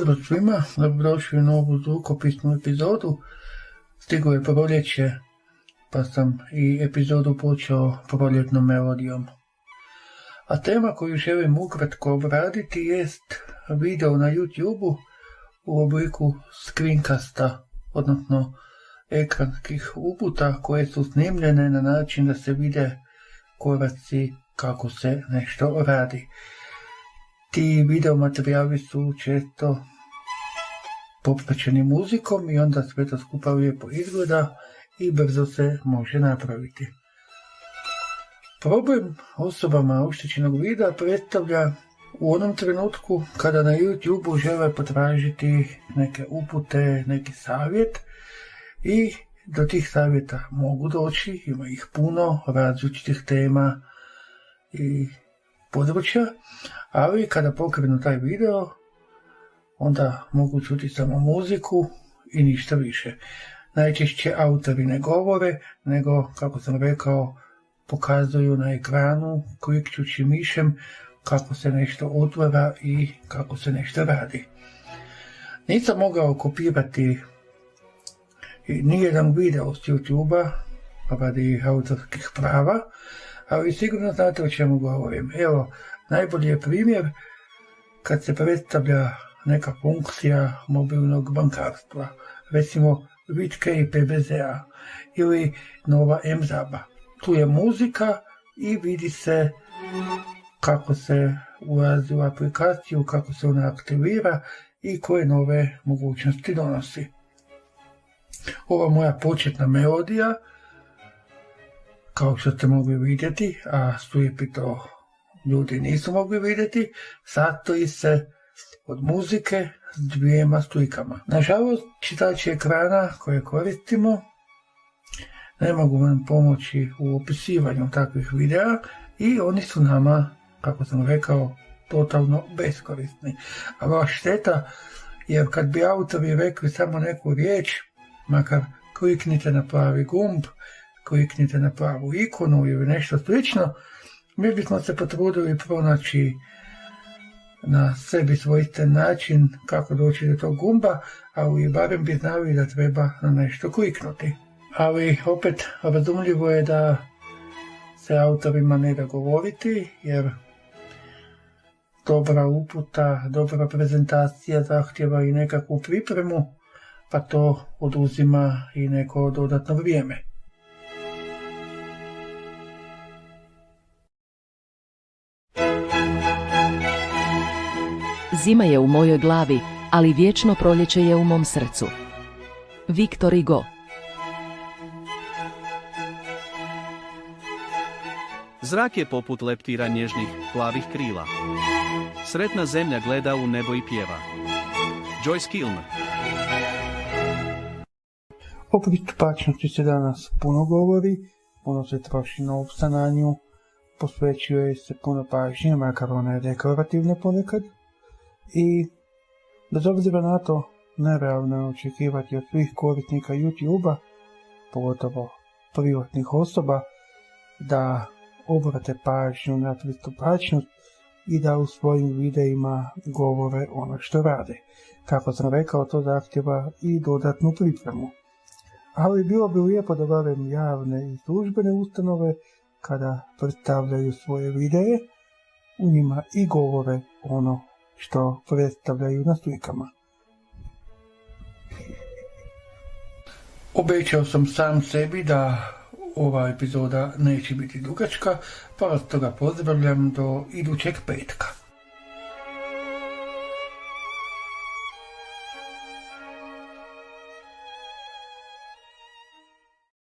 Pozdrav svima, dobrodošli u novu zvukopisnu epizodu. Stigo je proljeće, pa sam i epizodu počeo proljetnom melodijom. A tema koju želim ukratko obraditi jest video na YouTube-u u obliku screencasta, odnosno ekranskih uputa koje su snimljene na način da se vide koraci kako se nešto radi. Ti video materijali su često popraćeni muzikom i onda sve to skupa lijepo izgleda i brzo se može napraviti. Problem osobama oštećenog vida predstavlja u onom trenutku kada na YouTube žele potražiti neke upute, neki savjet i do tih savjeta mogu doći, ima ih puno različitih tema i područja, ali kada pokrenu taj video, onda mogu čuti samo muziku i ništa više. Najčešće autori ne govore, nego, kako sam rekao, pokazuju na ekranu klikćući mišem kako se nešto otvara i kako se nešto radi. Nisam mogao kopirati nijedan video s YouTube-a radi autorskih prava, ali sigurno znate o čemu govorim. Evo, najbolji je primjer kad se predstavlja neka funkcija mobilnog bankarstva, recimo Vitke i PBZ-a ili nova MZAB-a. Tu je muzika i vidi se kako se ulazi u aplikaciju, kako se ona aktivira i koje nove mogućnosti donosi. Ova moja početna melodija kao što ste mogli vidjeti, a slijepi to ljudi nisu mogli vidjeti, sastoji se od muzike s dvijema slikama. Nažalost, čitači ekrana koje koristimo ne mogu vam pomoći u opisivanju takvih videa i oni su nama, kako sam rekao, totalno beskorisni. A vaš šteta, jer kad bi autori rekli samo neku riječ, makar kliknite na pravi gumb, kliknite na pravu ikonu ili nešto slično, mi bismo se potrudili pronaći na sebi svojstven način kako doći do tog gumba, ali barem bi znali da treba na nešto kliknuti. Ali opet razumljivo je da se autorima ne da govoriti, jer dobra uputa, dobra prezentacija zahtjeva i nekakvu pripremu, pa to oduzima i neko dodatno vrijeme. Zima je u mojoj glavi, ali vječno proljeće je u mom srcu. Viktor Igo Zrak je poput leptira nježnih, plavih krila. Sretna zemlja gleda u nebo i pjeva. Joyce Kilmer O pristupačnosti se danas puno govori, puno se troši novca na nju, posvećuje se puno pažnje, makar ona je dekorativna ponekad. I bez obzira na to, nerealno je očekivati od svih korisnika YouTube-a, pogotovo privatnih osoba, da obrate pažnju na pristupačnost i da u svojim videima govore ono što rade. Kako sam rekao, to zahtjeva i dodatnu pripremu. Ali bilo bi lijepo da barem javne i službene ustanove, kada predstavljaju svoje videe, u njima i govore ono što predstavljaju na slikama. Obećao sam sam sebi da ova epizoda neće biti dugačka, pa vas toga pozdravljam do idućeg petka.